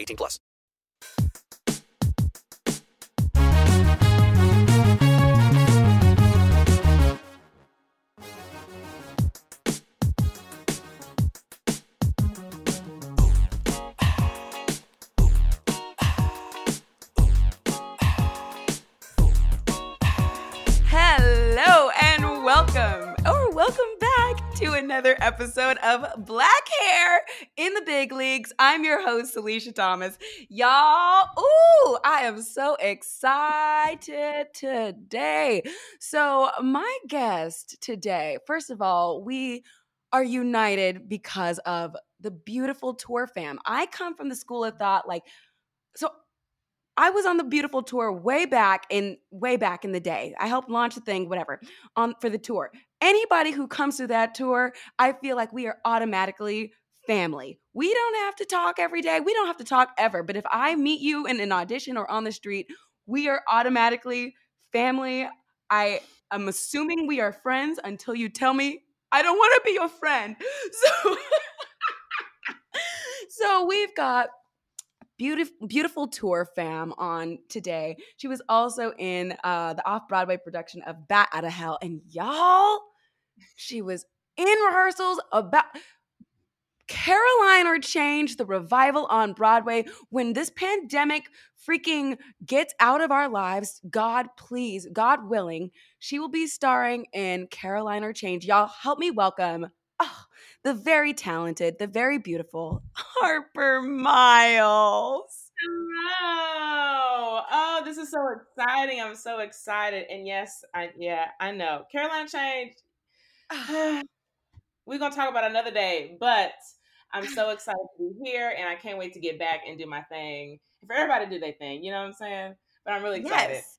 18 plus. Another episode of Black Hair in the Big Leagues. I'm your host, Alicia Thomas. Y'all, ooh, I am so excited today. So, my guest today, first of all, we are united because of the beautiful tour fam. I come from the school of thought, like, so I was on the beautiful tour way back in way back in the day. I helped launch the thing, whatever, on for the tour. Anybody who comes to that tour, I feel like we are automatically family. We don't have to talk every day. We don't have to talk ever. But if I meet you in an audition or on the street, we are automatically family. I am assuming we are friends until you tell me I don't want to be your friend. So So we've got beautiful beautiful tour fam on today. She was also in uh, the off Broadway production of Bat Out of Hell, and y'all, she was in rehearsals about. Caroline or Change, the revival on Broadway. When this pandemic freaking gets out of our lives, God please, God willing, she will be starring in Caroline or Change. Y'all help me welcome oh, the very talented, the very beautiful Harper Miles. Hello. Oh, this is so exciting. I'm so excited. And yes, I yeah, I know. Caroline Change. We're gonna talk about another day, but I'm so excited to be here and I can't wait to get back and do my thing. For everybody to do their thing, you know what I'm saying? But I'm really excited. Yes.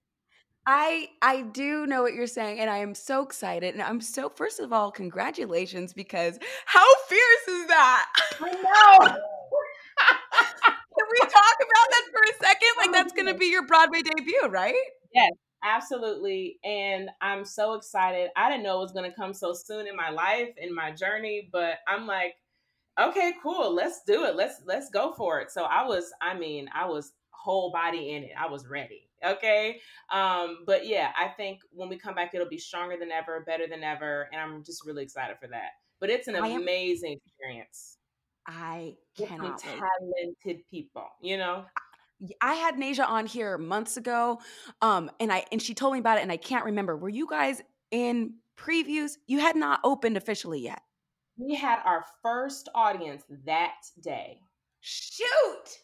I I do know what you're saying, and I am so excited. And I'm so first of all, congratulations because how fierce is that? I know. Can we talk about that for a second? Like that's gonna be your Broadway debut, right? Yes, absolutely. And I'm so excited. I didn't know it was gonna come so soon in my life, in my journey, but I'm like, okay, cool, let's do it. Let's let's go for it. So I was, I mean, I was whole body in it. I was ready. Okay. Um, but yeah, I think when we come back, it'll be stronger than ever, better than ever. And I'm just really excited for that. But it's an I am- amazing experience. I cannot talented people, you know? I had Nasia on here months ago, um, and I and she told me about it, and I can't remember. Were you guys in previews? You had not opened officially yet. We had our first audience that day. Shoot!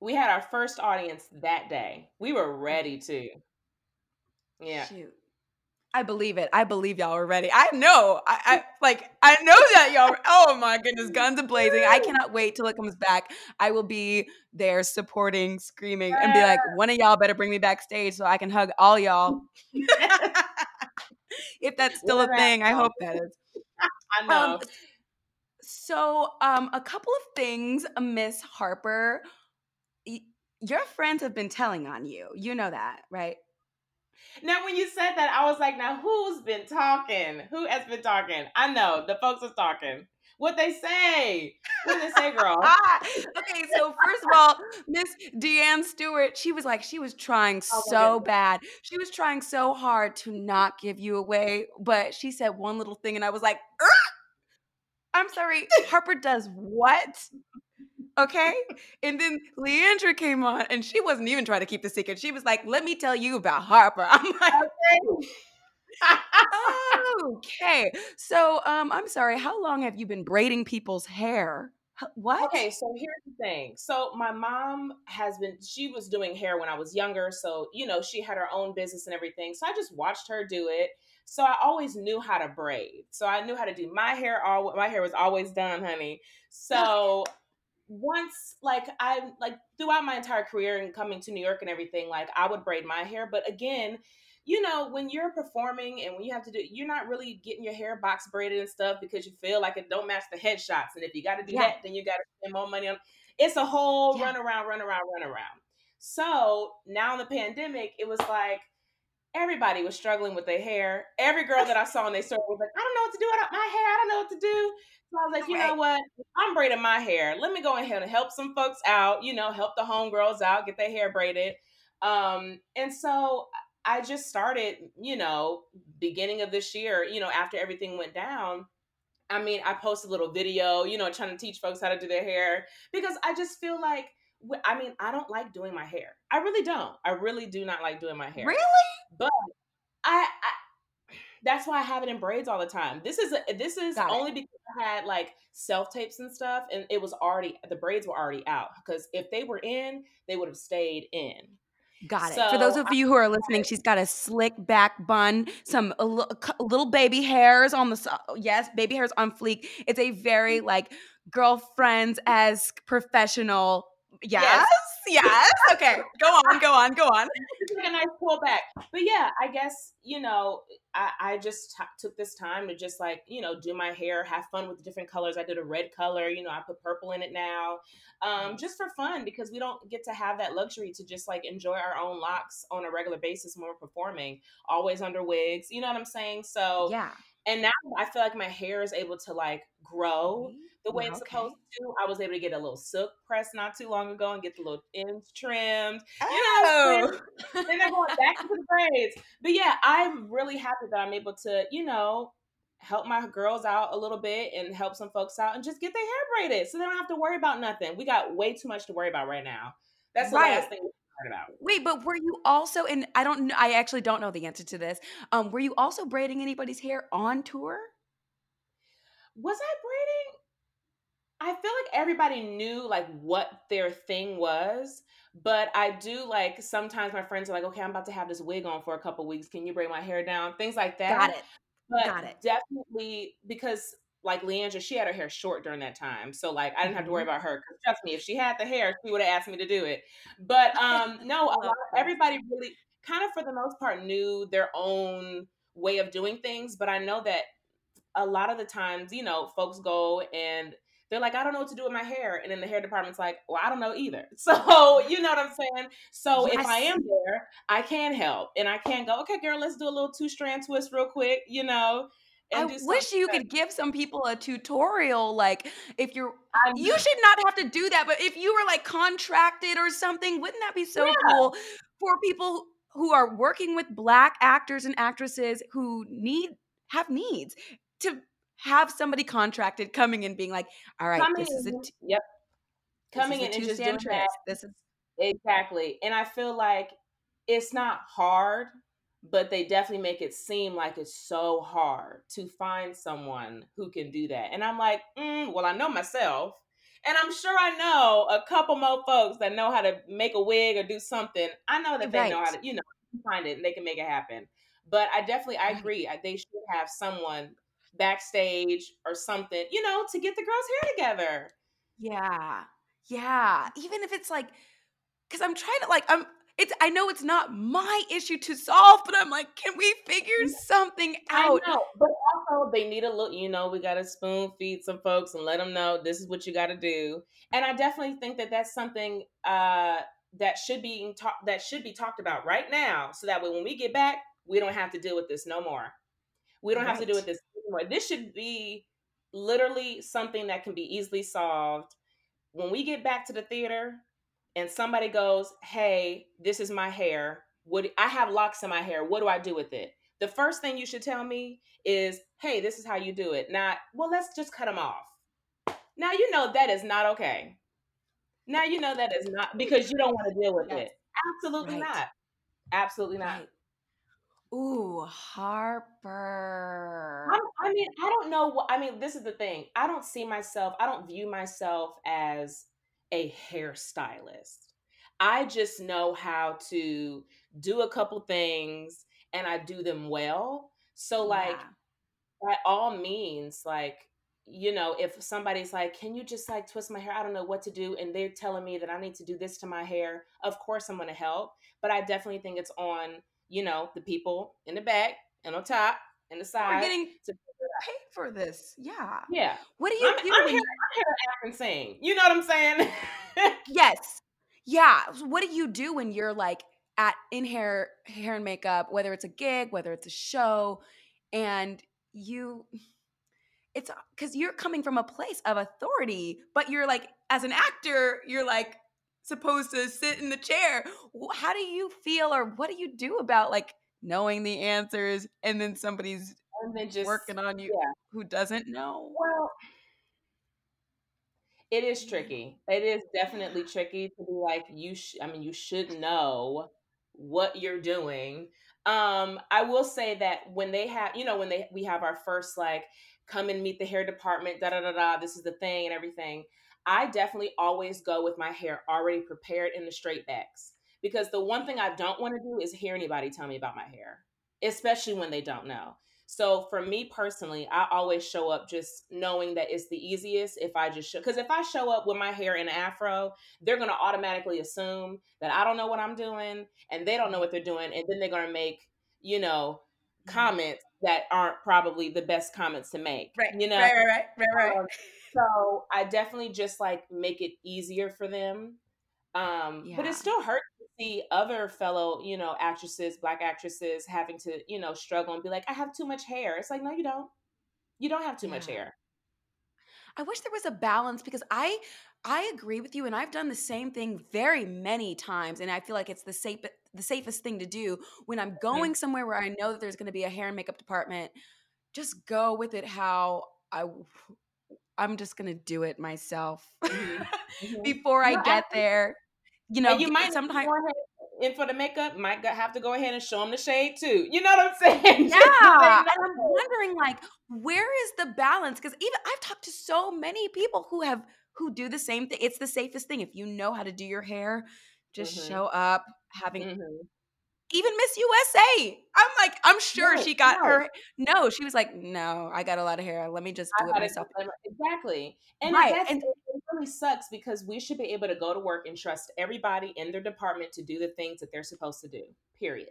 We had our first audience that day. We were ready to. Yeah. Shoot. I believe it. I believe y'all are ready. I know. I, I like. I know that y'all. Oh my goodness, guns a blazing! I cannot wait till it comes back. I will be there supporting, screaming, and be like, one of y'all better bring me backstage so I can hug all y'all. if that's still a Whatever. thing, I hope that is. I know. Um, so, um, a couple of things, uh, Miss Harper. Your friends have been telling on you. You know that, right? Now, when you said that, I was like, now who's been talking? Who has been talking? I know the folks are talking. What they say? What they say, girl? Ah, okay, so first of all, Miss Deanne Stewart, she was like, she was trying Oh, so bad. She was trying so hard to not give you away, but she said one little thing, and I was like! I'm sorry, Harper does what? Okay. And then Leandra came on, and she wasn't even trying to keep the secret. She was like, let me tell you about Harper. I'm like, okay. okay. So, um, I'm sorry. How long have you been braiding people's hair? What? Okay, so here's the thing. So my mom has been she was doing hair when I was younger, so you know, she had her own business and everything. So I just watched her do it. So I always knew how to braid. So I knew how to do my hair all my hair was always done, honey. So once like I like throughout my entire career and coming to New York and everything, like I would braid my hair, but again, you know, when you're performing and when you have to do, you're not really getting your hair box braided and stuff because you feel like it don't match the headshots. And if you got to do Yeah. that, then you got to spend more money on. It's a whole Yeah. run around, run around, run around. So now in the pandemic, it was like everybody was struggling with their hair. Every girl that I saw in their circle was like, I don't know what to do with my hair. I don't know what to do. So I was like, you know what? I'm braiding my hair. Let me go ahead and help some folks out, you know, help the homegirls out, get their hair braided. Um, and so I just started, you know, beginning of this year, you know, after everything went down. I mean, I posted a little video, you know, trying to teach folks how to do their hair because I just feel like, I mean, I don't like doing my hair. I really don't. I really do not like doing my hair. Really? I, I that's why I have it in braids all the time. This is a, this is Got it. only because I had like self tapes and stuff, and it was already the braids were already out. Because if they were in, they would have stayed in. Got it. For those of you who are listening, she's got a slick back bun, some a little baby hairs on the oh, yes, baby hairs on fleek. It's a very mm-hmm. like girlfriends as professional. Yes, yes. Okay, go on, go on, go on. Like a nice pullback. But yeah, I guess you know, I, I just t- took this time to just like you know do my hair, have fun with different colors. I did a red color. You know, I put purple in it now, um, just for fun because we don't get to have that luxury to just like enjoy our own locks on a regular basis when we're performing. Always under wigs. You know what I'm saying? So Yeah. And now I feel like my hair is able to like grow the way it's okay. supposed to. I was able to get a little silk press not too long ago and get the little ends trimmed. You know, Oh. then they're going back to the braids. But yeah, I'm really happy that I'm able to, you know, help my girls out a little bit and help some folks out and just get their hair braided so they don't have to worry about nothing. We got way too much to worry about right now. That's the Right. last thing we're about. Wait, but were you also and I don't I actually don't know the answer to this. Um, were you also braiding anybody's hair on tour? Was I braiding? I feel like everybody knew like what their thing was, but I do like sometimes my friends are like, okay, I'm about to have this wig on for a couple weeks. Can you braid my hair down? Things like that. Got it. But Got it. definitely because like Leandra, she had her hair short during that time. So like I didn't have to worry about her. 'Cause trust me, if she had the hair, she would have asked me to do it. But um no, a lot, everybody really kind of for the most part knew their own way of doing things. But I know that a lot of the times, you know, folks go and they're like, I don't know what to do with my hair. And then the hair department's like, well, I don't know either. So, you know what I'm saying? So if I am there, I can help. And I can go, okay, girl, let's do a little two strand twist real quick, you know? I wish you could give some people a tutorial. Like, if you're, I'm, you should not have to do that. But if you were like contracted or something, wouldn't that be so Yeah. cool for people who are working with Black actors and actresses who need have needs to have somebody contracted coming in being like, all right, coming this is a yep. Coming in and just doing that. This is Exactly. And I feel like it's not hard, but they definitely make it seem like it's so hard to find someone who can do that. And I'm like, mm, well, I know myself. And I'm sure I know a couple more folks that know how to make a wig or do something. I know that they know how to, you know, find it and they can make it happen. But I definitely, I agree. I- They should have someone backstage or something, you know, to get the girls' hair together. Yeah. Yeah. Even if it's like, because I'm trying to like, I'm, it's, I know it's not my issue to solve, but I'm like, can we figure something out? I know, but also they need a look. You know, we got to spoon feed some folks and let them know this is what you got to do. And I definitely think that that's something uh, that should be ta- that should be talked about right now, so that way when we get back, we don't have to deal with this no more. We don't have to deal with this anymore. This should be literally something that can be easily solved. When we get back to the theater and somebody goes, "Hey, this is my hair. What I have locks in my hair. What do I do with it?" The first thing you should tell me is, "Hey, this is how you do it." Not, "Well, let's just cut them off." Now you know that is not okay. Now you know that is not because you don't want to deal with Yes. it. Absolutely Right. not. Absolutely not. Right. Ooh, Harper. I, I mean, I don't know what I mean. This is the thing. I don't see myself. I don't view myself as a hairstylist. I just know how to do a couple things, and I do them well. So, like, Yeah. by all means, like, you know, if somebody's like, "Can you just like twist my hair?" I don't know what to do, and they're telling me that I need to do this to my hair. Of course, I'm going to help, but I definitely think it's on you know the people in the back and on top and the We're side. getting to paid for this. Yeah. yeah, What do you I'm, do I'm when here, I'm here to act and sing. You know what I'm saying? Yes. Yeah. What do you do when you're like at in hair hair and makeup, whether it's a gig, whether it's a show, and you it's uh, because you're coming from a place of authority, but you're like as an actor, you're like supposed to sit in the chair. How do you feel or what do you do about like knowing the answers and then somebody's and then just working on you yeah. who doesn't know? Well, it is tricky. It is definitely tricky to be like you. Sh- I mean, you should know what you're doing. Um, I will say that when they have, you know, when they we have our first like come and meet the hair department, da da da da. This is the thing and everything. I definitely always go with my hair already prepared in the straight backs because the one thing I don't want to do is hear anybody tell me about my hair, especially when they don't know. So for me personally, I always show up just knowing that it's the easiest if I just show. Because if I show up with my hair in afro, they're gonna automatically assume that I don't know what I'm doing and they don't know what they're doing, and then they're gonna make you know comments that aren't probably the best comments to make. Right. You know, right, right, right, right. Um, so I definitely just like make it easier for them. Um, but it still hurts see other fellow, you know, actresses, black actresses having to, you know, struggle and be like, I have too much hair. It's like, no, you don't. You don't have too much hair. I wish there was a balance because I I agree with you and I've done the same thing very many times and I feel like it's the safe the safest thing to do when I'm going somewhere where I know that there's going to be a hair and makeup department just go with it how I I'm just going to do it myself Mhm. before I No, get there. You know, and you might sometimes go ahead in for the makeup, might have to go ahead and show them the shade too. You know what I'm saying? Just so they Yeah, and I'm wondering like where is the balance? Because even I've talked to so many people who have who do the same thing. It's the safest thing if you know how to do your hair. Just Mhm. show up having Mhm. even Miss USA. I'm like I'm sure Right, she got right. her. No, she was like, no, I got a lot of hair. Let me just I do it myself. them- Exactly. And Right, that's, and- it, it really sucks because we should be able to go to work and trust everybody in their department to do the things that they're supposed to do. Period.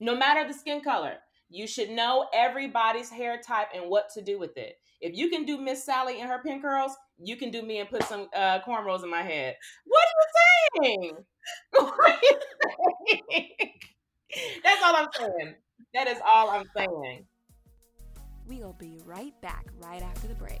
No matter the skin color, you should know everybody's hair type and what to do with it. If you can do Miss Sally and her pin curls, you can do me and put some uh, cornrows in my head. What are you saying? What are you saying? That's all I'm saying. That is all I'm saying. We'll be right back right after the break.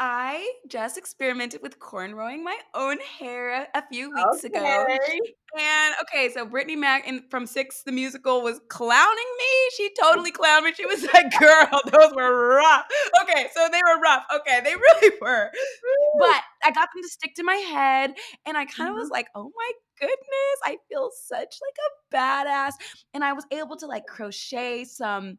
I just experimented with cornrowing my own hair a few weeks ago. Okay. And okay, so Brittney Mack in, from Six the Musical was clowning me. She totally clowned me. She was like, girl, those were rough. Okay, so they were rough. Okay, they really were. But I got them to stick to my head. And I kind of was mm-hmm. like, oh my goodness, I feel such like a badass. And I was able to like crochet some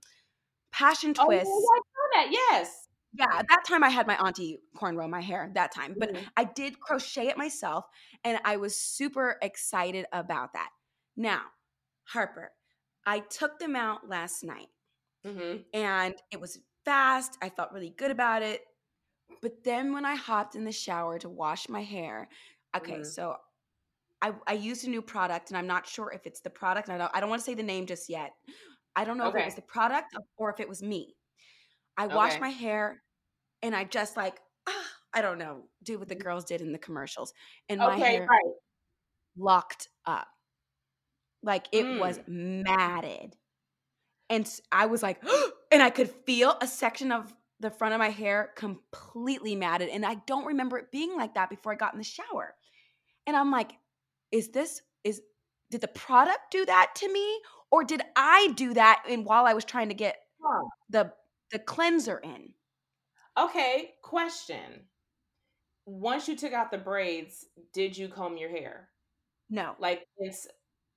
passion twists. Oh, yeah, twists. I saw that. Yes. Yeah, at that time I had my auntie cornrow my hair that time, but Mhm. I did crochet it myself and I was super excited about that. Now, Harper, I took them out last night Mhm. and it was fast. I felt really good about it. But then when I hopped in the shower to wash my hair, okay, Mhm. so I, I used a new product and I'm not sure if it's the product. I don't, I don't want to say the name just yet. I don't know if it was the product or if it was me. I washed my hair and I just like, ah, I don't know, do what the Mhm. girls did in the commercials. And my Okay, hair right. locked up. Like it was Mm. matted. And I was like, and I could feel a section of the front of my hair completely matted. And I don't remember it being like that before I got in the shower. And I'm like, is this, is, did the product do that to me? Or did I do that in while I was trying to get the the cleanser in? Okay, question. Once you took out the braids, did you comb your hair? No. Like it's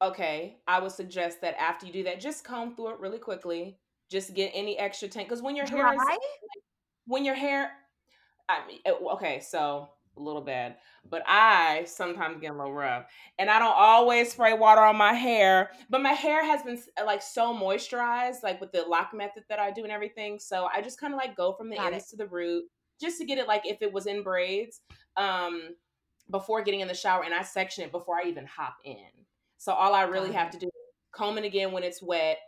okay. I would suggest that after you do that, just comb through it really quickly. Just get any extra tank because when your hair is when your hair I mean okay, so a little bad, but I sometimes get a little rough, and I don't always spray water on my hair. But my hair has been like so moisturized, like with the LOC method that I do and everything. So I just kind of like go from the Got ends to the root, just to get it like if it was in braids, um, before getting in the shower, and I section it before I even hop in. So all I really Got have to do is comb it again when it's wet,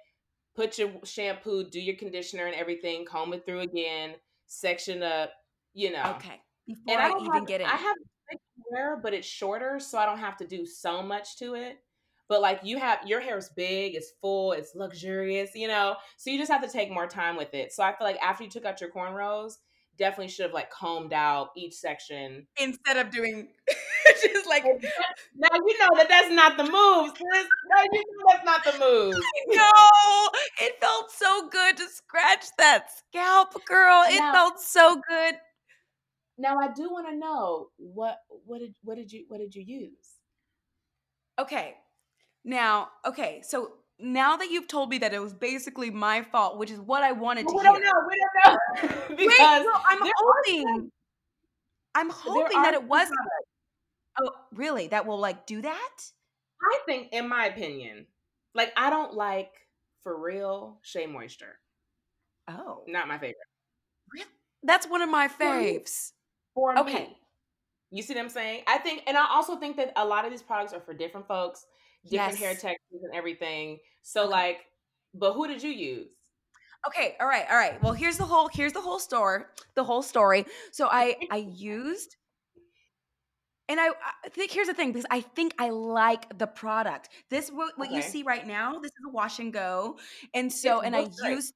put your shampoo, do your conditioner and everything, comb it through again, section up, you know. Okay. Before And I, I even have, get it. I have thick hair, but it's shorter, so I don't have to do so much to it. But like you have, your hair is big, it's full, it's luxurious, you know. So you just have to take more time with it. So I feel like after you took out your cornrows, definitely should have like combed out each section. Instead of doing just like Now you know that that's not the move. No, you know that's not the move. no, it felt so good to scratch that scalp, girl. It Now- felt so good. Now I do want to know what what did what did you what did you use? Okay. Now, okay, so now that you've told me that it was basically my fault, which is what I wanted to we hear. don't know. We don't know Wait, because no, I'm hoping. I'm hoping that it was. some products. Oh, really? That will like do that? I think, in my opinion, like I don't like for real Shea Moisture. Oh, Not my favorite. Really? That's one of my faves. For Okay. me. You see what I'm saying? I think, and I also think that a lot of these products are for different folks, different hair textures and everything. So, Okay. like, but who did you use? Okay, all right, all right. Well, here's the whole here's the whole story. The whole story. So I I used and I, I think here's the thing because I think I like the product. This what, what you see right now. This is a wash and go, and so and I great. used.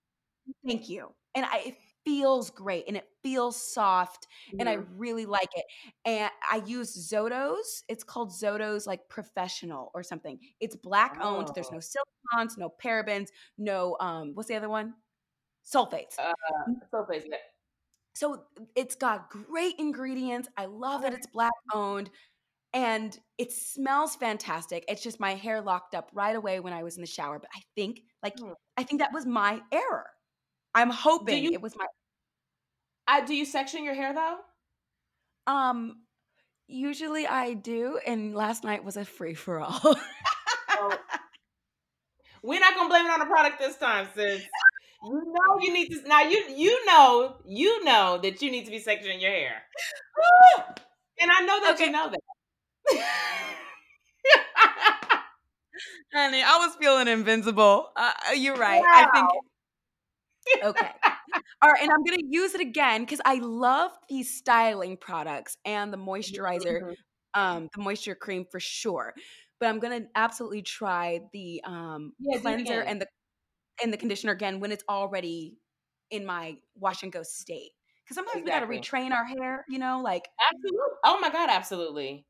Thank you. And I it feels great and it feels soft and I really like it. And I use Zotos. It's called Zotos like Professional or something. It's black owned. There's Oh. no silicons, no parabens, no um. What's the other one? Sulfates. Uh, so yeah. So it's got great ingredients. I love that it's black owned and it smells fantastic. It's just my hair locked up right away when I was in the shower. But I think, like, Hmm. I think that was my error. I'm hoping you- it was my I, do you section your hair though? um usually I do, and last night was a free for all. Oh. We're not gonna blame it on the product this time, sis. You know you need to now. You you know you know that you need to be sectioning your hair, and I know that Okay. you know that. Honey, I was feeling invincible. Uh, you're right. I think. Okay. All right, and I'm gonna use it again because I love these styling products and the moisturizer, Mhm. um, the moisture cream for sure. But I'm gonna absolutely try the um Yeah, cleanser and the and the conditioner again when it's already in my wash and go state. Because sometimes Exactly. we gotta retrain our hair, you know, like Absolutely. Oh my god, absolutely.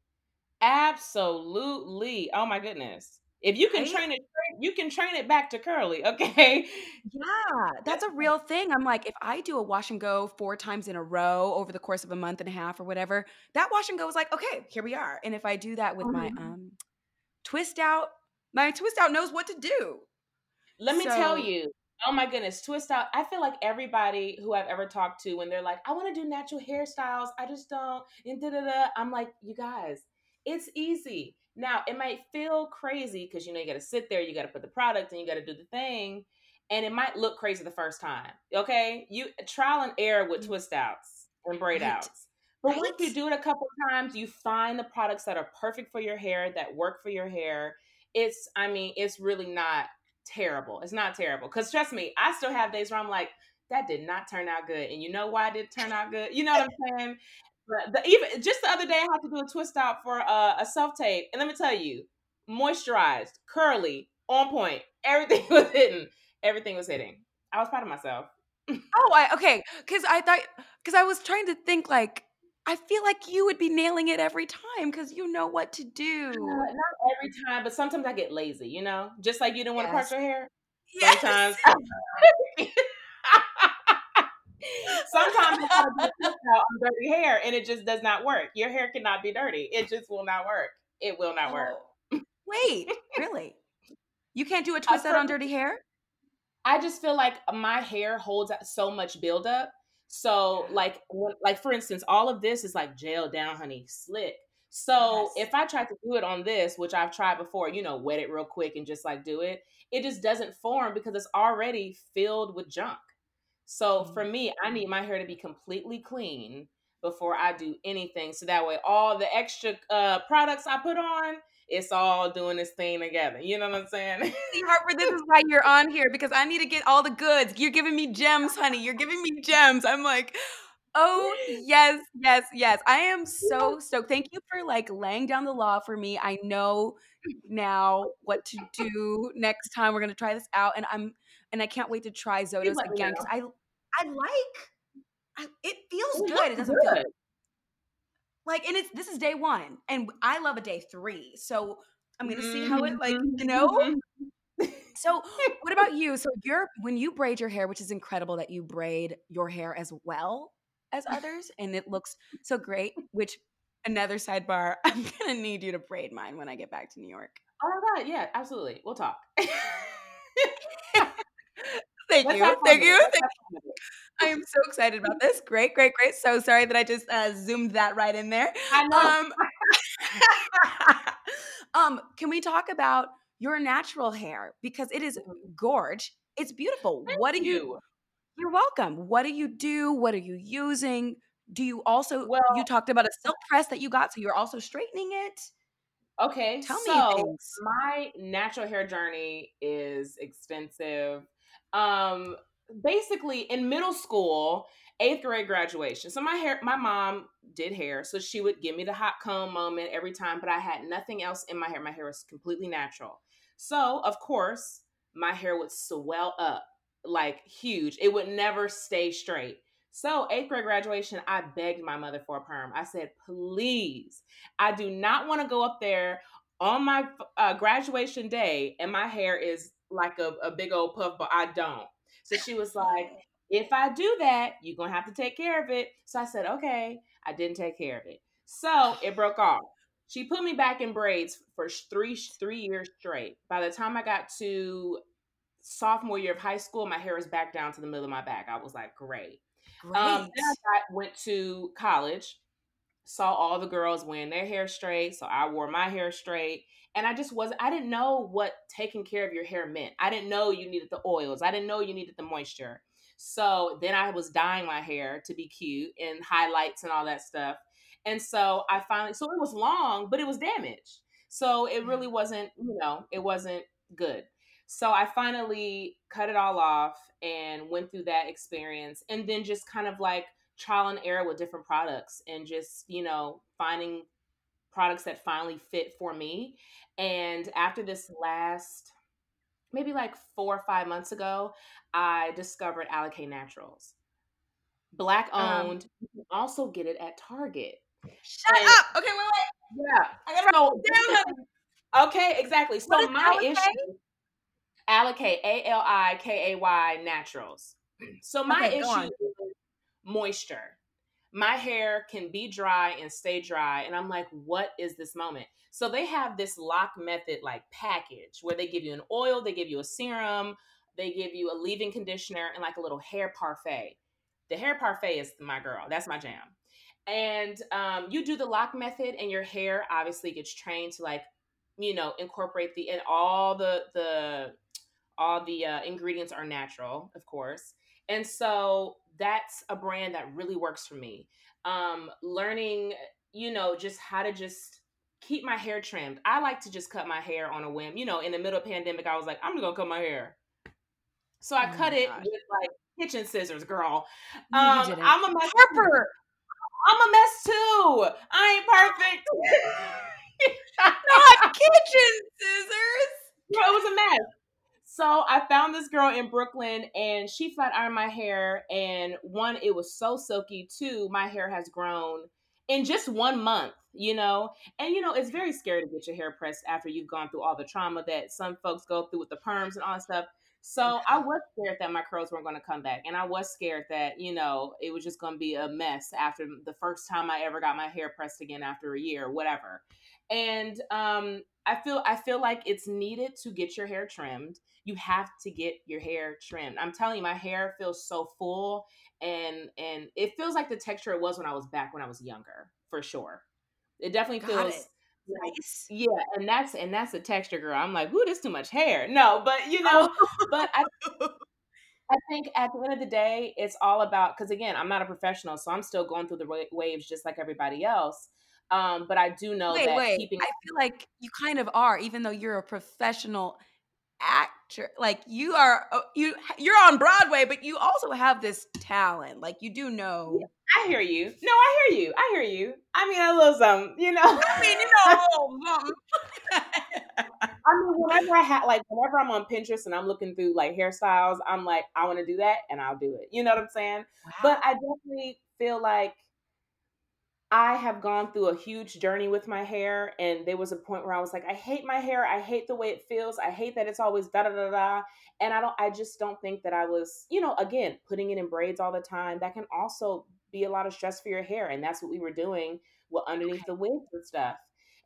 Absolutely. Oh my goodness. If you can Right? train it, you can train it back to curly, okay? Yeah, that's a real thing. I'm like, if I do a wash and go four times in a row over the course of a month and a half or whatever, that wash and go is like, okay, here we are. And if I do that with my Mhm. um twist out, my twist out knows what to do. Let me tell you. Oh my goodness, twist out. I feel like everybody who I've ever talked to when they're like, I want to do natural hairstyles, I just don't. And da da da. I'm like, you guys, It's easy. Now, it might feel crazy because you know you got to sit there, you got to put the product, and you got to do the thing, and it might look crazy the first time. Okay, you trial and error with mm. twist outs and braid Right. outs. But once you do it a couple of times, you find the products that are perfect for your hair, that work for your hair. It's, I mean, it's really not terrible. It's not terrible. Because trust me, I still have days where I'm like, that did not turn out good. And you know why it did turn out good? You know what I'm saying? But the, even just the other day, I had to do a twist out for uh, a self tape, and let me tell you, moisturized, curly, on point. Everything was hitting. Everything was hitting. I was proud of myself. Oh, I okay, because I thought because I was trying to think like I feel like you would be nailing it every time because you know what to do. Uh, not every time, but sometimes I get lazy. You know, just like you didn't want to part your hair. Yes. Sometimes. Sometimes I gotta do a on dirty hair, and it just does not work. Your hair cannot be dirty. It just will not work. It will not work. Oh. Wait, really? You can't do a twist out on dirty hair? I just feel like my hair holds so much buildup. So, like, like for instance, all of this is like gel down, honey, slick. So Yes. if I try to do it on this, which I've tried before, you know, wet it real quick and just like do it, it just doesn't form because it's already filled with junk. So for me, I need my hair to be completely clean before I do anything. So that way, all the extra uh, products I put on, it's all doing this thing together. You know what I'm saying? See, Harper, this is why you're on here because I need to get all the goods. You're giving me gems, honey. You're giving me gems. I'm like, oh yes, yes, yes. I am so stoked. Thank you for like laying down the law for me. I know now what to do next time. We're gonna try this out, and I'm and I can't wait to try Zotos again because I I like. I, it feels It good. It doesn't feel like and it's this is day one and i love a day three so i'm gonna see how it like Mhm, you know mhm. so what about you so you're when you braid your hair which is incredible that you braid your hair as well as others and it looks so great which another sidebar i'm gonna need you to braid mine when i get back to new york Oh my god, yeah, absolutely. We'll talk. thank Let's you thank you Thank- have fun with it. i am so excited about this great great great so sorry that i just uh, zoomed that right in there I know. um, um, can we talk about your natural hair because it is gorge. It's beautiful. Mm-hmm. Thank what do you, you. You're welcome. What do you do? What are you using? Do you also? Well- you talked about a silk press that you got, so you're also straightening it. Okay, Tell me so things. my natural hair journey is extensive. Um, basically, in middle school, eighth grade graduation. So my hair, my mom did hair, so she would give me the hot comb moment every time, but I had nothing else in my hair. My hair was completely natural. So of course, my hair would swell up like huge. It would never stay straight. So eighth grade graduation, I begged my mother for a perm. I said, please, I do not want to go up there on my uh, graduation day and my hair is like a, a big old puff, but I don't. So she was like, if I do that, you're going to have to take care of it. So I said, okay. I didn't take care of it. So it broke off. She put me back in braids for three three years straight. By the time I got to sophomore year of high school, my hair was back down to the middle of my back. I was like, great. Great. Um, then I got, went to college, saw all the girls wearing their hair straight, so I wore my hair straight, and I just wasn't. I didn't know what taking care of your hair meant. I didn't know you needed the oils. I didn't know you needed the moisture. So then I was dyeing my hair to be cute and highlights and all that stuff. And so I finally, so it was long, but it was damaged. So it mm-hmm. really wasn't, you know, it wasn't good. So I finally cut it all off and went through that experience and then just kind of like trial and error with different products and just, you know, finding products that finally fit for me. And after this last maybe like 4 or 5 months ago, I discovered Alikay Naturals. Black Um, owned. you can also get it at Target. Shut and- up. Okay, wait, wait. Yeah. I gotta So, down, okay, exactly. So is my Alikay? issue Alikay A L I K A Y Naturals. So my Okay, issue moisture. My hair can be dry and stay dry, and I'm like, what is this moment? So they have this LOC method like package where they give you an oil, they give you a serum, they give you a leave-in conditioner, and like a little hair parfait. The hair parfait is my girl. That's my jam. and um, you do the LOC method, and your hair obviously gets trained to like, you know, incorporate the and all the the all the uh, ingredients are natural, of course, and so that's a brand that really works for me. Um, learning, you know, just how to just keep my hair trimmed. I like to just cut my hair on a whim. You know, in the middle of pandemic, I was like, I'm gonna cut my hair. So I Oh cut it gosh. with like kitchen scissors, girl. No, Um. I'm a mess. Harper. I'm a mess too. I ain't perfect. Not kitchen scissors. Girl, it was a mess. So I found this girl in Brooklyn and she flat ironed my hair. And one, it was so silky. Two, my hair has grown in just one month, you know? And you know, it's very scary to get your hair pressed after you've gone through all the trauma that some folks go through with the perms and all that stuff. So I was scared that my curls weren't going to come back. And I was scared that, you know, it was just going to be a mess after the first time I ever got my hair pressed again after a year, whatever. And um, I feel I feel like it's needed to get your hair trimmed. You have to get your hair trimmed. I'm telling you, my hair feels so full and and it feels like the texture it was when I was back when I was younger, for sure. It definitely Got feels it. Nice. yeah, and that's and that's the texture, girl. I'm like, ooh, this too much hair. No, but you know, but I I think at the end of the day, it's all about because again, I'm not a professional, so I'm still going through the waves just like everybody else. Um, but I do know wait, that wait. keeping I feel like you kind of are, even though you're a professional actor. Like you are, uh, you you're on Broadway, but you also have this talent. Like you do know. I hear you. No, I hear you. I hear you. I mean, a little something, you know. I mean, you know. I mean, whenever I have like whenever I'm on Pinterest and I'm looking through like hairstyles, I'm like, I want to do that, and I'll do it. You know what I'm saying? But I definitely feel like I have gone through a huge journey with my hair, and there was a point where I was like, I hate my hair. I hate the way it feels. I hate that it's always da da da da. And I don't. I just don't think that I was, you know, again, putting it in braids all the time. That can also be a lot of stress for your hair, and that's what we were doing. Well, underneath the wigs and stuff.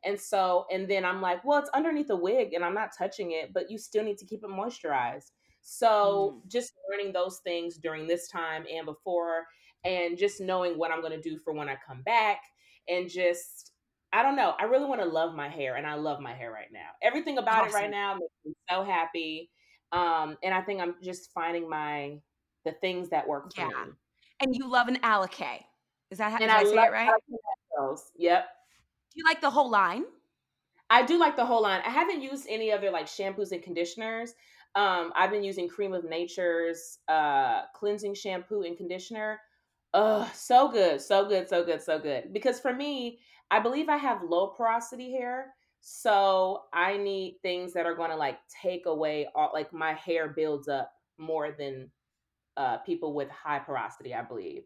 And so, and then I'm like, well, it's underneath a wig and I'm not touching it, but you still need to keep it moisturized. So, mm-hmm. just learning those things during this time and before, and just knowing what I'm going to do for when I come back, and just, I don't know. I really want to love my hair, and I love my hair right now. Everything about it right now makes me so happy. Um, and I think I'm just finding my the things that work for Yeah. me. And you love an Alikay. Is that how And did I, say it right? Yep. Do you like the whole line? I do like the whole line. I haven't used any other like shampoos and conditioners. Um, I've been using Cream of Nature's uh cleansing shampoo and conditioner. Oh, so good, so good, so good, so good. Because for me, I believe I have low porosity hair, so I need things that are going to like take away all like my hair builds up more than uh people with high porosity. I believe.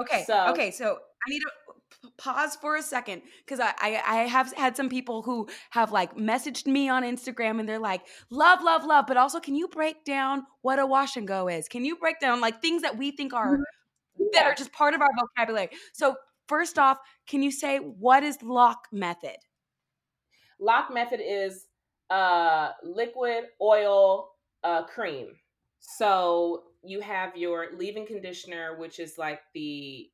Okay. So- okay. So I need to pause for a second because I, I I have had some people who have like messaged me on Instagram and they're like, love, love, love, but also can you break down what a wash and go is? Can you break down like things that we think are that. Are just part of our vocabulary? So first off, can you say what is LOC method? LOC method is uh liquid oil uh cream. So you have your leave-in conditioner, which is like the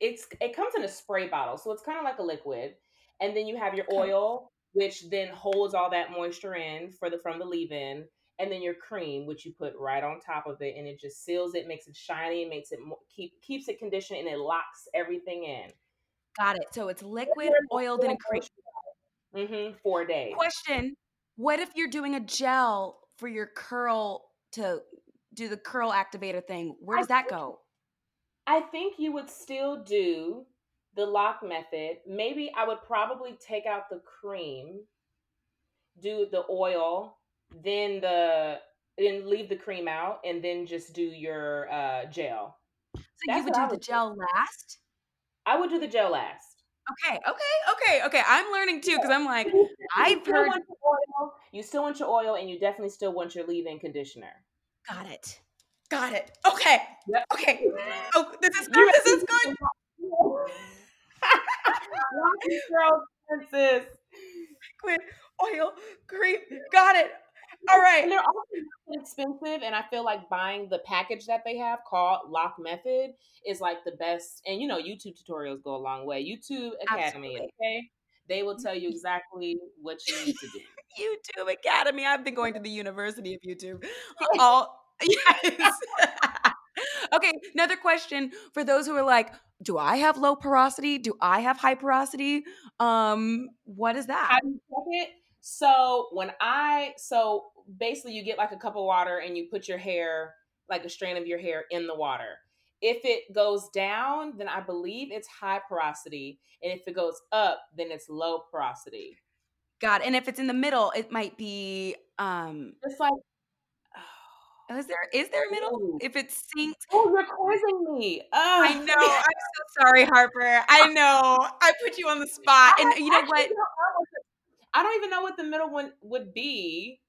it's it comes in a spray bottle, so it's kind of like a liquid. And then you have your oil, which then holds all that moisture in for the from the leave-in, and then your cream, which you put right on top of it, and it just seals it, makes it shiny, makes it mo- keep keeps it conditioned, and it locks everything in. Got it. So it's liquid, oiled, and a cream. Mm-hmm. Four days. Question: What if you're doing a gel for your curl to do the curl activator thing? Where I does that think- go? I think you would still do the LOC method. Maybe I would probably take out the cream, do the oil, then the then leave the cream out, and then just do your uh, gel. So That's you would do the would do. gel last? I would do the gel last. Okay, okay, okay, okay. I'm learning too because I'm like, I've heard. want your oil. You still want your oil, and you definitely still want your leave-in conditioner. Got it. Got it. Okay. Yep. Okay. Oh, this is good. This is good. Liquid oil cream. Got it. All right. And they're also expensive, and I feel like buying the package that they have called LOC Method is like the best. And you know, YouTube tutorials go a long way. YouTube Academy, Absolutely. okay, they will tell you exactly what you need to do. YouTube Academy. I've been going to the University of YouTube. All yes. okay, another question for those who are like, do I have low porosity? Do I have high porosity? Um, what is that? How do you check it? So when I so basically you get like a cup of water and you put your hair, like a strand of your hair in the water. If it goes down, then I believe it's high porosity. And if it goes up, then it's low porosity. God, and if it's in the middle, it might be um It's like, is there is there a middle? If it sinks oh, you're causing me. Oh. I know. I'm so sorry, Harper. I know. I put you on the spot. And you know Actually, what? know what the- I don't even know what the middle one would be.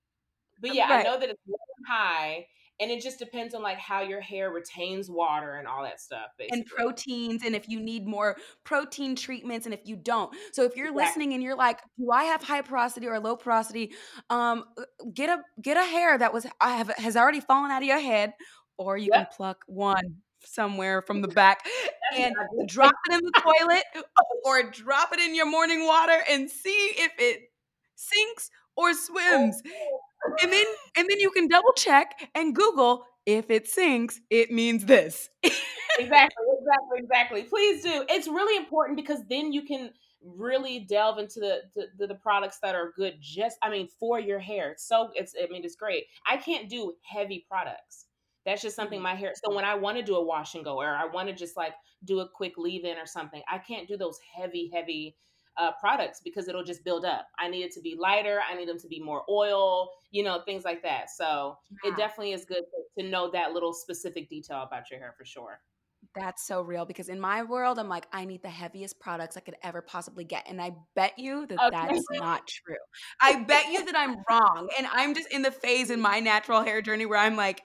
But yeah, I know that it's high. And it just depends on like how your hair retains water and all that stuff, basically. and proteins and if you need more protein treatments and if you don't so if you're Exactly. listening and you're like do i have high porosity or low porosity um uh, get a get a hair that was i have has already fallen out of your head or you can pluck one somewhere from the back and what I did. drop it in the toilet or drop it in your morning water and see if it sinks or swims oh. and then and then you can double check and google if it sinks it means this exactly, exactly, exactly. Please do. It's really important because then you can really delve into the, the the products that are good just I mean for your hair. It's so it's I mean it's great. I can't do heavy products. That's just something mm-hmm. my hair. So when I want to do a wash and go or I want to just like do a quick leave in or something, I can't do those heavy heavy uh, products because it'll just build up. I need it to be lighter. I need them to be more oil, you know, things like that. So Yeah. it definitely is good to, to know that little specific detail about your hair for sure. That's so real because in my world, I'm like, I need the heaviest products I could ever possibly get. And I bet you that Okay. that's not true. I bet you that I'm wrong. And I'm just in the phase in my natural hair journey where I'm like,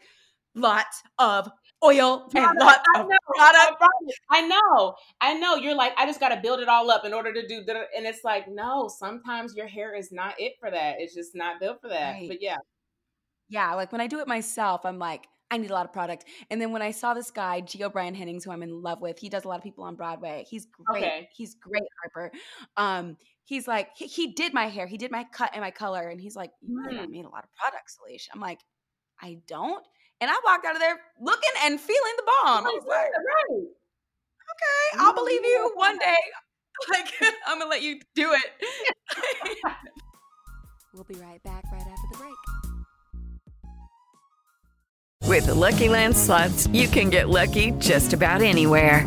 lots of oil and Product, lots I of know, product. I know, I know. You're like, I just got to build it all up in order to do that. And it's like, no, sometimes your hair is not it for that. It's just not built for that. Right. But yeah, Yeah, like when I do it myself, I'm like, I need a lot of product. And then when I saw this guy, G. O'Brien Hennings, who I'm in love with, he does a lot of people on Broadway. He's great. Okay. He's great, Harper. Um, he's like, he, he did my hair, he did my cut and my color, and he's like, you really don't Hmm. need a lot of products, Alicia. I'm like, I don't. And I walked out of there looking and feeling the bomb. I was like, right. okay, I'll mm-hmm, believe you one day. Like, I'm gonna let you do it. we'll be right back right after the break. With the Lucky Land slots, you can get lucky just about anywhere.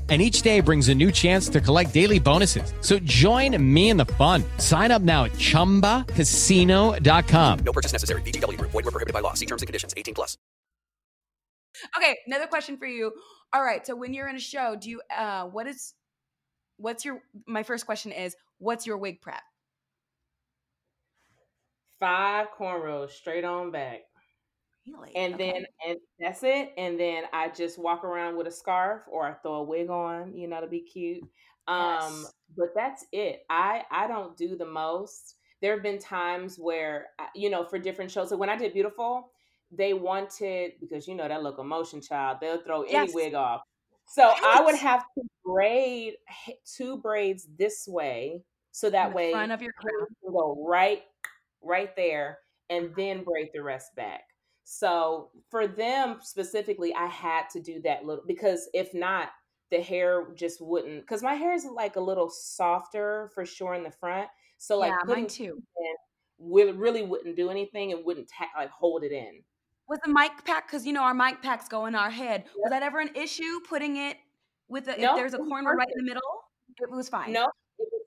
And each day brings a new chance to collect daily bonuses. So join me in the fun. Sign up now at chumbacasino.com. No purchase necessary. VGW Group. Void were prohibited by law. See terms and conditions. 18 plus. Okay, another question for you. All right, so when you're in a show, do you uh what is what's your my first question is what's your wig prep? Five cornrows straight on back. Really? And Okay. then and that's it. And then I just walk around with a scarf or I throw a wig on, you know, to be cute. Um, Yes. but that's it. I I don't do the most. There have been times where you know, for different shows. So when I did Beautiful, they wanted because you know that locomotion child, they'll throw any Yes. wig off. So I would have to braid two braids this way, so that way front of your crown. go right right there and then braid the rest back. So for them specifically, I had to do that little because if not, the hair just wouldn't. Because my hair is like a little softer for sure in the front. So like yeah, putting mine too. in really wouldn't do anything and wouldn't ta- like hold it in. Was the mic pack because you know our mic packs go in our head? Was that ever an issue putting it with the, No, if there's a cornrow right in the middle? It was fine. No,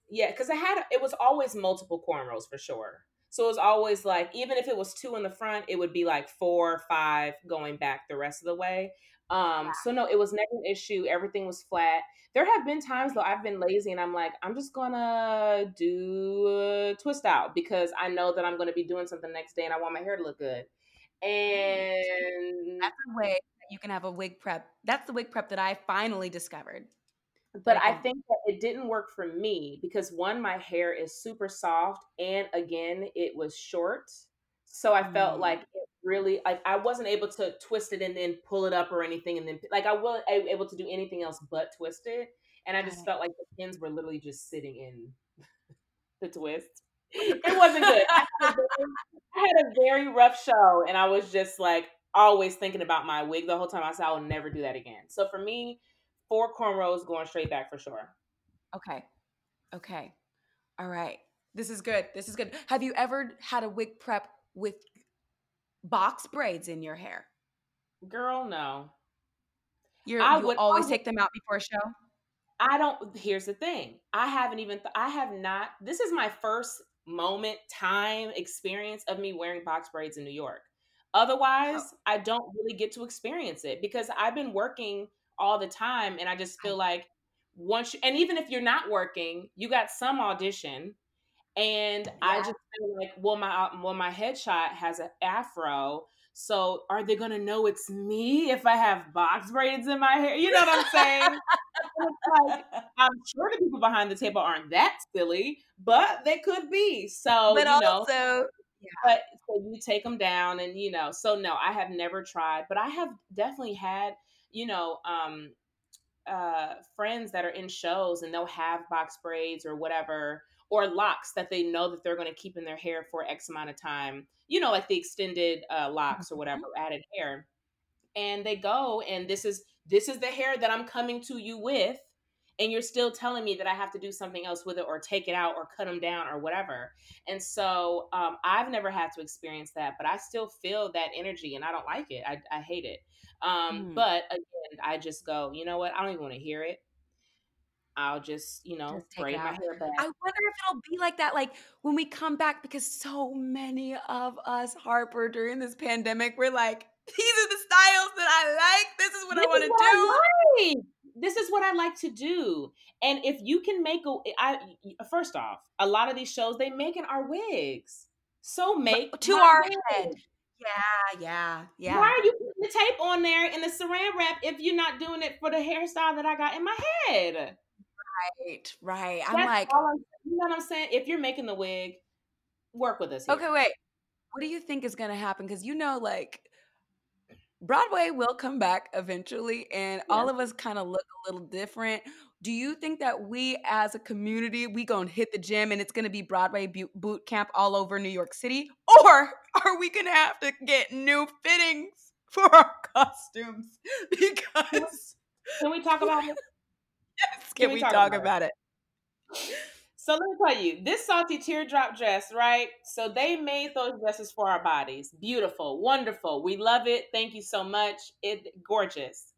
yeah, because I had it was always multiple cornrows for sure. So it was always like even if it was two in the front, it would be like four, five going back the rest of the way. Um, so no, it was never an issue. Everything was flat. There have been times though I've been lazy and I'm like, I'm just gonna do a twist out because I know that I'm gonna be doing something next day and I want my hair to look good. And That's a way that you can have a wig prep. That's the wig prep that I finally discovered. But I think that it didn't work for me because one, my hair is super soft, and again, it was short, so I felt Mm. like it really like I wasn't able to twist it and then pull it up or anything, and then like I wasn't able to do anything else but twist it, and I just felt like the pins were literally just sitting in the twist. It wasn't good. I had, very, I had a very rough show, and I was just like always thinking about my wig the whole time. I said I will never do that again. So for me, four cornrows going straight back for sure. Okay. Okay. All right. This is good. This is good. Have you ever had a wig prep with box braids in your hair? Girl, no. You're, I you would- I always would- take them out before a show? I don't. Here's the thing. I haven't even. Th- I have not. This is my first moment, time, experience of me wearing box braids in New York. Otherwise, oh. I don't really get to experience it because I've been working all the time, and I just feel like once. You, and even if you're not working, you got some audition, and I just feel like, well, my uh, well, my headshot has an afro. So are they gonna know it's me if I have box braids in my hair? You know what I'm saying? Like, I'm sure the people behind the table aren't that silly, but they could be. So but you know, also, but so you take them down, and you know, so no, I have never tried, but I have definitely had, you know, um, uh, friends that are in shows and they'll have box braids or whatever, or locks that they know that they're going to keep in their hair for X amount of time. You know, like the extended uh, locks or whatever, added hair, and they go, and this is this is the hair that I'm coming to you with. And you're still telling me that I have to do something else with it, or take it out, or cut them down, or whatever. And so um, I've never had to experience that, but I still feel that energy, and I don't like it. I, I hate it. Um, Mm. But again, I just go, you know what? I don't even want to hear it. I'll just, you know, Just braid my hair back. I wonder if it'll be like that, like when we come back, because so many of us, Harper, during this pandemic, we're like, these are the styles that I like. This is what I want to do. Like. This is what I like to do. And if you can make a, I first off, a lot of these shows they make in our wigs. So make to our wig. head. Yeah, yeah, yeah. Why are you putting the tape on there in the saran wrap if you're not doing it for the hairstyle that I got in my head? Right, right. I'm like, I'm, you know what I'm saying? If you're making the wig, work with us. Here. okay, wait. What do you think is going to happen? Because you know, like, Broadway will come back eventually, and all of us kind of look a little different. Do you think that we, as a community, we gonna hit the gym and it's gonna be Broadway boot camp all over New York City, or are we gonna have to get new fittings for our costumes? Because Can we talk about it? yes, can, we, talk, about, it? So let me tell you, this salty teardrop dress, right? So they made those dresses for our bodies. Beautiful, wonderful. We love it. Thank you so much. It gorgeous.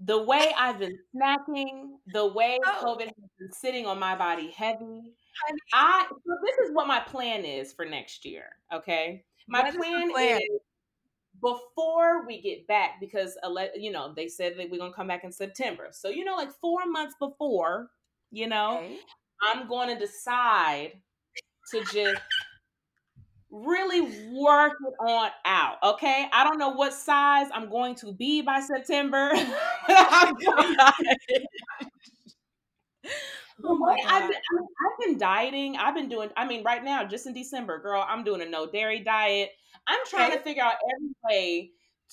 The way I've been snacking, the way Oh. COVID has been sitting on my body heavy. I so this is what my plan is for next year. Okay. My What is the plan, plan? is before we get back, because you know, they said that we're gonna come back in September. So, you know, like four months before, you know, Okay. I'm going to decide to just really work it on out. Okay. I don't know what size I'm going to be by September. Oh my I've, been, I God. mean, I've been dieting. I've been doing, I mean, right now, just in December, girl, I'm doing a no dairy diet. I'm trying Okay. to figure out every way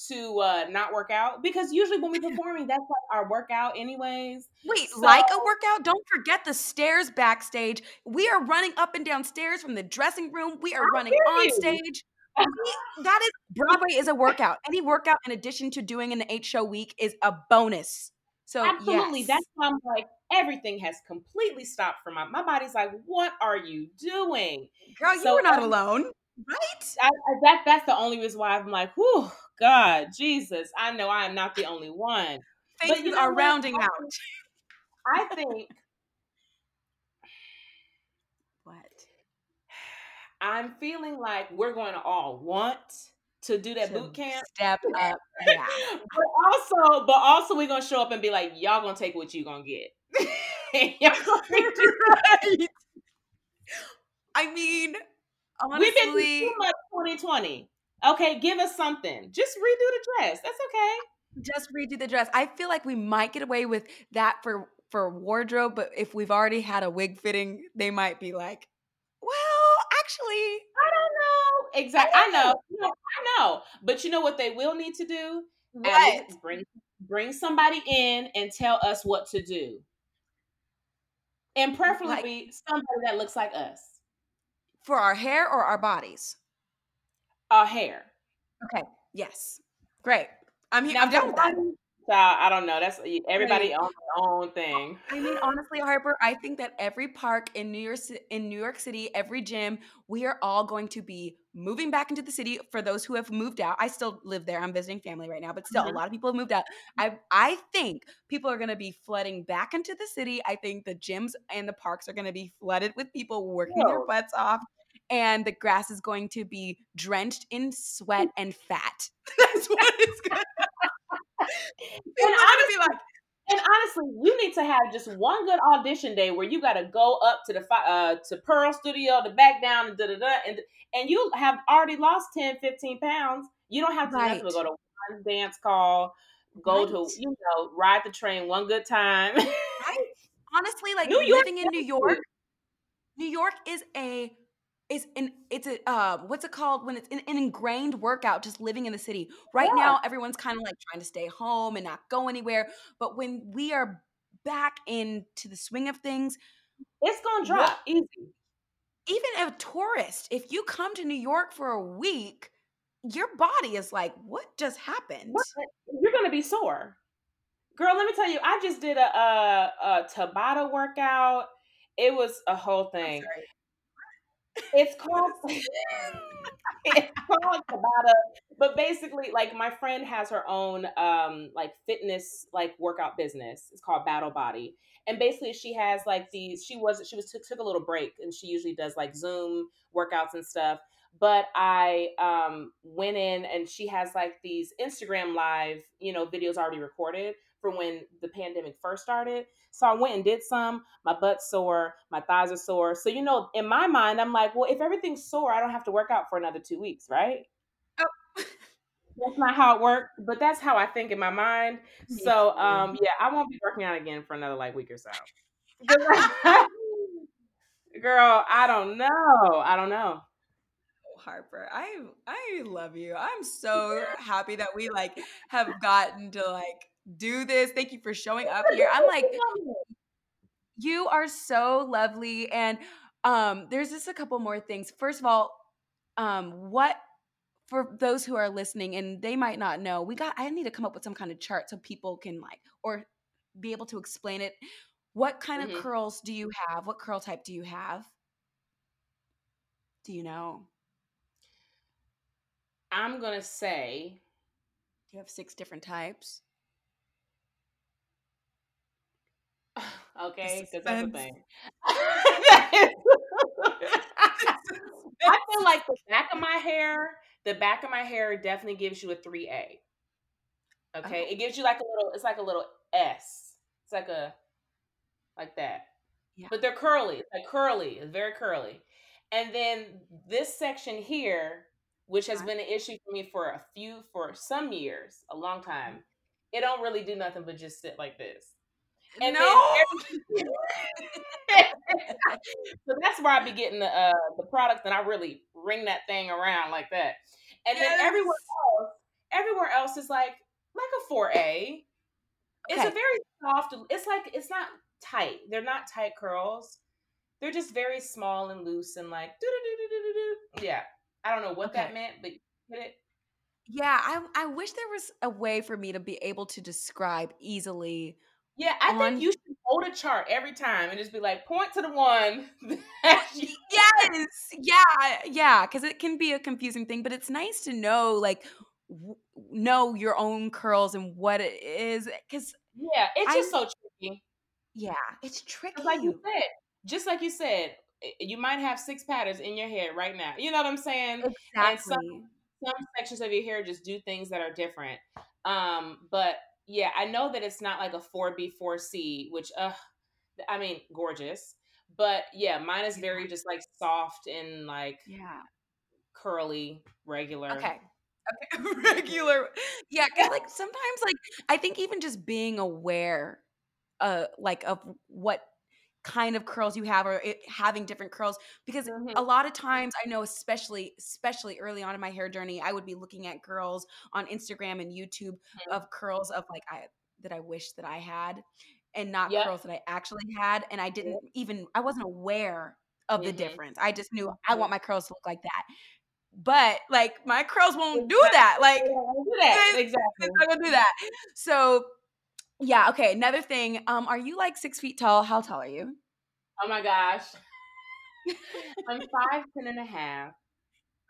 to uh not work out because usually when we're performing, that's like our workout, anyways. Wait, So- like a workout? Don't forget the stairs backstage. We are running up and down stairs from the dressing room. We are I running on stage. We- that is Broadway is a workout. Any workout in addition to doing an eight show week is a bonus. So Absolutely. yes. That's why I'm like, everything has completely stopped for my my body's like, what are you doing? girl, you so were not um, alone, right? I, I, that that's the only reason why I'm like, whew, God, Jesus, I know I am not the only one. Faces you know are rounding I out. I think What? I'm feeling like we're going to all want to do that To boot camp. Step up. Yeah. But also, but also we're gonna show up and be like, y'all gonna take what you gonna get. Y'all gonna right. I mean, honestly, We've been through too much 2020. Okay, give us something. Just redo the dress. That's okay. just redo the dress. I feel like we might get away with that for for wardrobe, but if we've already had a wig fitting, they might be like, "Well, actually, I don't know. Exactly. I know. I know. But you know what they will need to do? What bring bring somebody in and tell us what to do. And preferably Like- somebody that looks like us. For our hair or our bodies?" Our hair. Okay. Yes. Great. I'm here. Now, I'm down with that. Child, I don't know. That's everybody Right. on their own thing. I mean, honestly, Harper, I think that every park in New York in New York City, every gym, we are all going to be moving back into the city. For those who have moved out, I still live there. I'm visiting family right now, but still, Mhm. a lot of people have moved out. I I think people are going to be flooding back into the city. I think the gyms and the parks are going to be flooded with people working their butts off. And the grass is going to be drenched in sweat and fat. That's what it's going to People are going to be like, And honestly, you need to have just one good audition day where you got to go up to the uh to Pearl Studio to back down and da da da and and you have already lost 10, 15 pounds. You don't have to do nothing but Right. go to one dance call, go to you know ride the train one good time. right? Honestly, like New York living in New York. New York is a is an it's a uh what's it called when it's an, an ingrained workout just living in the city. Right Yeah. now, everyone's kind of like trying to stay home and not go anywhere. But when we are back into the swing of things, it's gonna drop easy. even a tourist, if you come to New York for a week, your body is like, what just happened? What? You're gonna be sore, girl. Let me tell you, I just did a a, a Tabata workout. It was a whole thing. It's called it's called Tabata, but basically, like my friend has her own um like fitness like workout business. It's called Battle Body, and basically she has like these. She was she was took, took a little break, and she usually does like Zoom workouts and stuff. But I um went in, and she has like these Instagram live, you know, videos already recorded from when the pandemic first started. So I went and did some. My butt's sore, my thighs are sore. So you know, in my mind, I'm like, well, if everything's sore, I don't have to work out for another two weeks, right? Oh. That's not how it works, but that's how I think in my mind. So um yeah, I won't be working out again for another like week or so. Girl, I don't know. I don't know. Harper, I I love you. I'm so happy that we like have gotten to like do this. Thank you for showing up here. I'm like you are so lovely and um there's just a couple more things. First of all, um what for those who are listening and they might not know, we got I need to come up with some kind of chart so people can like or be able to explain it. What kind Mhm. of curls do you have? What curl type do you have? Do you know? I'm gonna say you have six different types? Okay, because that's the thing. I feel like the back of my hair, the back of my hair definitely gives you a 3A. Okay. Okay. It gives you like a little, it's like a little S. It's like a, like that. Yeah. But they're curly. It's like curly. It's very curly. And then this section here, which has been an issue for me for a few, for some years, a long time, it don't really do nothing but just sit like this. And no. every- so that's where I be getting the uh, the product, and I really ring that thing around like that. And then everywhere else, everywhere else is like like a four A. It's a very soft. It's like it's not tight. They're not tight curls. They're just very small and loose and like do do do do do do. Yeah, I don't know what that meant, but you it. Yeah, I I wish there was a way for me to be able to describe easily Yeah, I on- think you should hold a chart every time and just be like, point to the one. yes yeah yeah because it can be a confusing thing but it's nice to know like w- know your own curls and what it is because yeah, it's just so tricky. yeah it's tricky. Like you said, just like you said, you might have six patterns in your hair right now. You know what I'm saying? And exactly some, some sections of your hair just do things that are different. Um, but yeah, I know that it's not like a 4B, 4C, which uh I mean, gorgeous. But yeah, mine is very just like soft and like yeah curly, regular. okay okay regular yeah because like sometimes like i think even just being aware uh like of what kind of curls you have or it, having different curls because Mhm. a lot of times i know especially especially early on in my hair journey i would be looking at girls on instagram and youtube Mhm. of curls of like i that i wish that i had and not Yep. curls that i actually had and i didn't even i wasn't aware of the Mhm. difference i just knew i want my curls to look like that but like my curls won't do that like Yeah, do that. Exactly. it's not gonna do that so yeah okay another thing um are you like six feet tall how tall are you Oh my gosh. I'm five, ten and a half.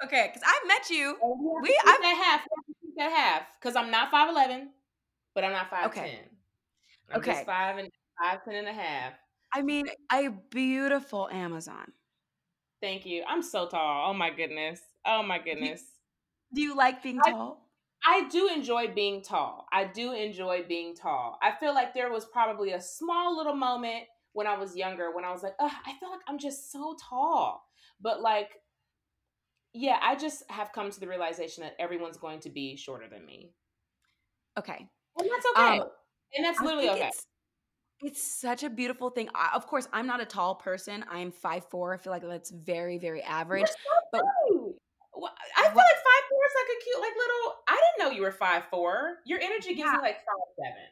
okay because i met you We We- I've- that half. we have to keep that half. Because I'm not 5'11, but I'm not 5'10. Okay. I'm Okay. just five and five, ten and a half. i mean a beautiful amazon Thank you. I'm so tall. Oh my goodness. Oh my goodness. do you like being I- tall I do enjoy being tall. I do enjoy being tall. I feel like there was probably a small little moment when I was younger when I was like, I feel like I'm just so tall. But like, yeah, I just have come to the realization that everyone's going to be shorter than me. okay And that's okay. Um, and that's literally okay. It's, it's such a beautiful thing. I, of course, I'm not a tall person. I'm five four. I feel like that's very, very average. but Well, I feel like five like a cute, like little. I didn't know you were five four. Your energy gives Yeah. me like five seven.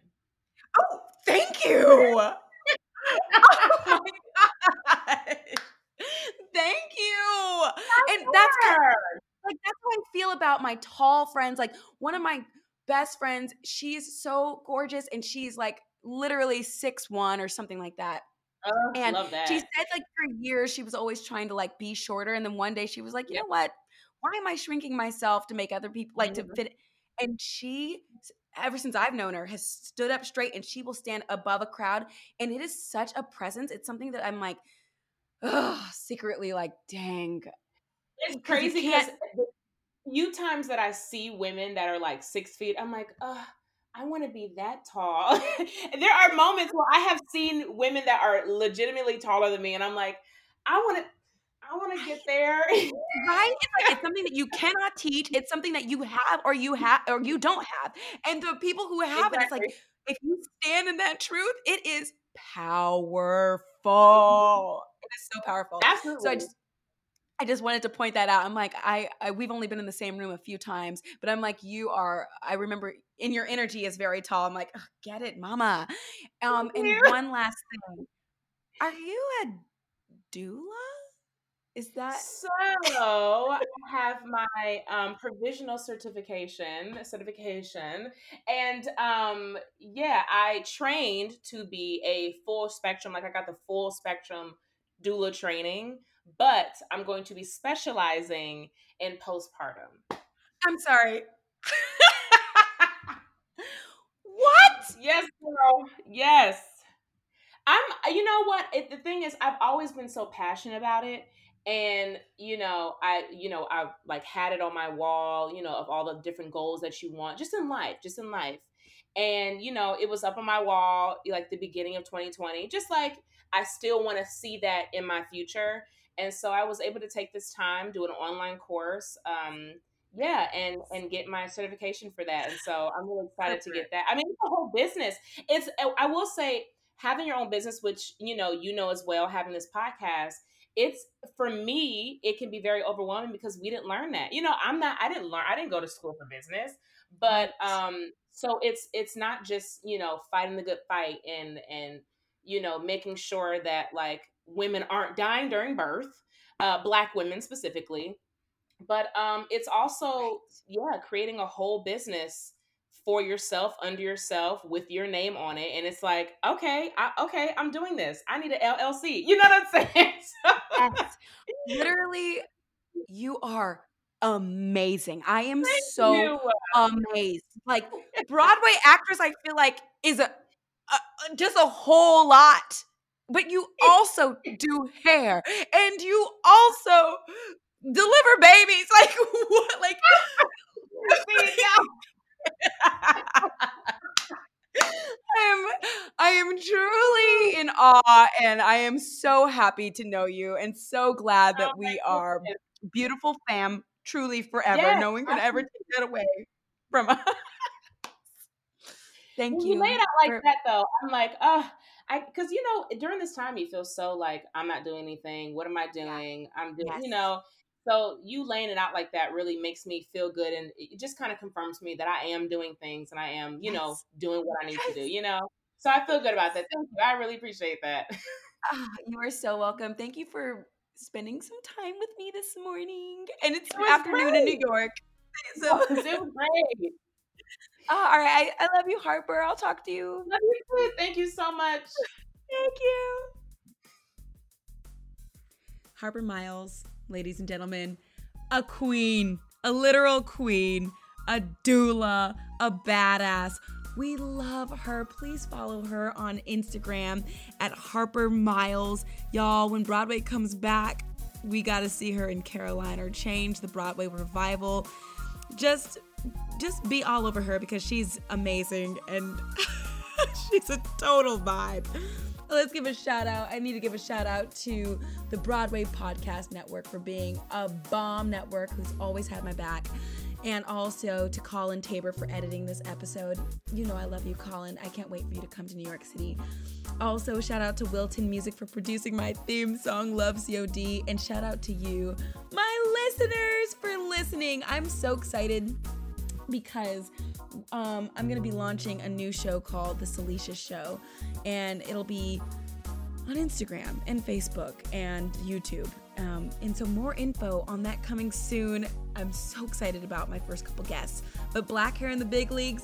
oh, thank you. oh. Thank you. And that's kind like that's how I feel about my tall friends. Like one of my best friends, she's so gorgeous and she's like literally six one or something like that. Oh, And love that. She said like for years she was always trying to like be shorter, and then one day she was like, you Yep. know what? Why am I shrinking myself to make other people like to Mhm. fit? And she, ever since I've known her, has stood up straight, and she will stand above a crowd, and it is such a presence. It's something that I'm like, ugh, secretly like, dang. It's crazy because few times that I see women that are like six feet, I'm like, uh, I want to be that tall. there are moments where I have seen women that are legitimately taller than me, and I'm like, I want to, I want to get there. Right? It's like it's something that you cannot teach. It's something that you have or you have or you don't have. And the people who have it, it's like if you stand in that truth, it is powerful. It is so powerful. Absolutely. So I just I just wanted to point that out. I'm like, I, I we've only been in the same room a few times, but I'm like, you are. I remember in your energy is very tall. I'm like, "Ugh, get it, mama. Um, and one last thing, are you a doula? Is that So I have my um, provisional certification, certification, and um, yeah, I trained to be a full spectrum. Like I got the full spectrum doula training, but I'm going to be specializing in postpartum. I'm sorry. what? Yes, girl. Yes. I'm. You know what? It, the thing is, I've always been so passionate about it, and you know, I, you know, I like had it on my wall. You know, of all the different goals that you want, just in life, just in life. And you know, it was up on my wall like the beginning of 2020. Just like I still want to see that in my future, and so I was able to take this time, do an online course. Um, yeah and and get my certification for that and so i'm really excited to get that i mean it's a whole business it's i will say having your own business which you know you know as well having this podcast it's for me it can be very overwhelming because we didn't learn that. You know i'm not i didn't learn i didn't go to school for business but um so it's it's not just you know fighting the good fight and and you know making sure that like women aren't dying during birth uh black women specifically but um it's also yeah creating a whole business for yourself under yourself with your name on it and it's like okay I, okay i'm doing this i need an llc you know what i'm saying so, Yes. Literally, you are amazing. I am thank so you. amazed. Like oh, Broadway actors, I feel like is a, a just a whole lot. But you also do hair, and you also deliver babies. Like what? Like I am, I am truly in awe, and I am so happy to know you, and so glad oh, that Oh we are goodness. beautiful fam, truly forever. Yes, no one can ever take that away from us. Thank when you. you lay it out like for- that though i'm like oh i because you know during this time you feel so like i'm not doing anything what am i doing i'm doing Yes. you know so you laying it out like that really makes me feel good and it just kind of confirms me that i am doing things and i am you know doing what i need to do you know so i feel good about that thank you i really appreciate that Ah, you are so welcome. Thank you for spending some time with me this morning. And it's It was afternoon in New. York. So, it was great Ah, all right. I, I love you, Harper. I'll talk to you. Love you too. thank you so much Thank you. Harper Miles, ladies and gentlemen, a queen, a literal queen, a doula, a badass. We love her. Please follow her on Instagram at Harper Miles. Y'all, when Broadway comes back, we got to see her in Caroline or Change, the Broadway revival. Just just be all over her because she's amazing and she's a total vibe. Let's give a shout out. I need to give a shout out to the Broadway Podcast Network for being a bomb network who's always had my back. And also to Colin Tabor for editing this episode. You know I love you, Colin. I can't wait for you to come to New York City. Also, shout out to Wilton Music for producing my theme song, Love COD. And shout out to you, my listeners, for listening. I'm so excited because um, I'm gonna be launching a new show called The Celicia Show, and it'll be on Instagram and Facebook and YouTube. Um, and so more info on that coming soon. I'm so excited about my first couple guests. But Black Hair in the Big Leagues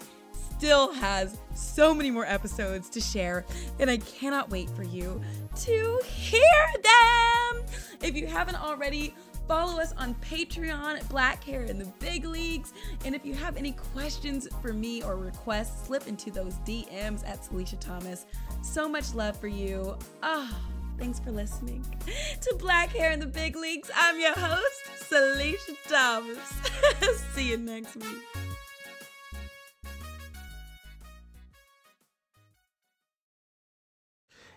still has so many more episodes to share, and I cannot wait for you to hear them. If you haven't already, follow us on Patreon at Black Hair in the Big Leagues. And if you have any questions for me or requests, slip into those DMs at Celicia Thomas. So much love for you. Ah, thanks for listening to Black Hair in the Big Leagues. I'm your host, Celicia Thomas. See you next week.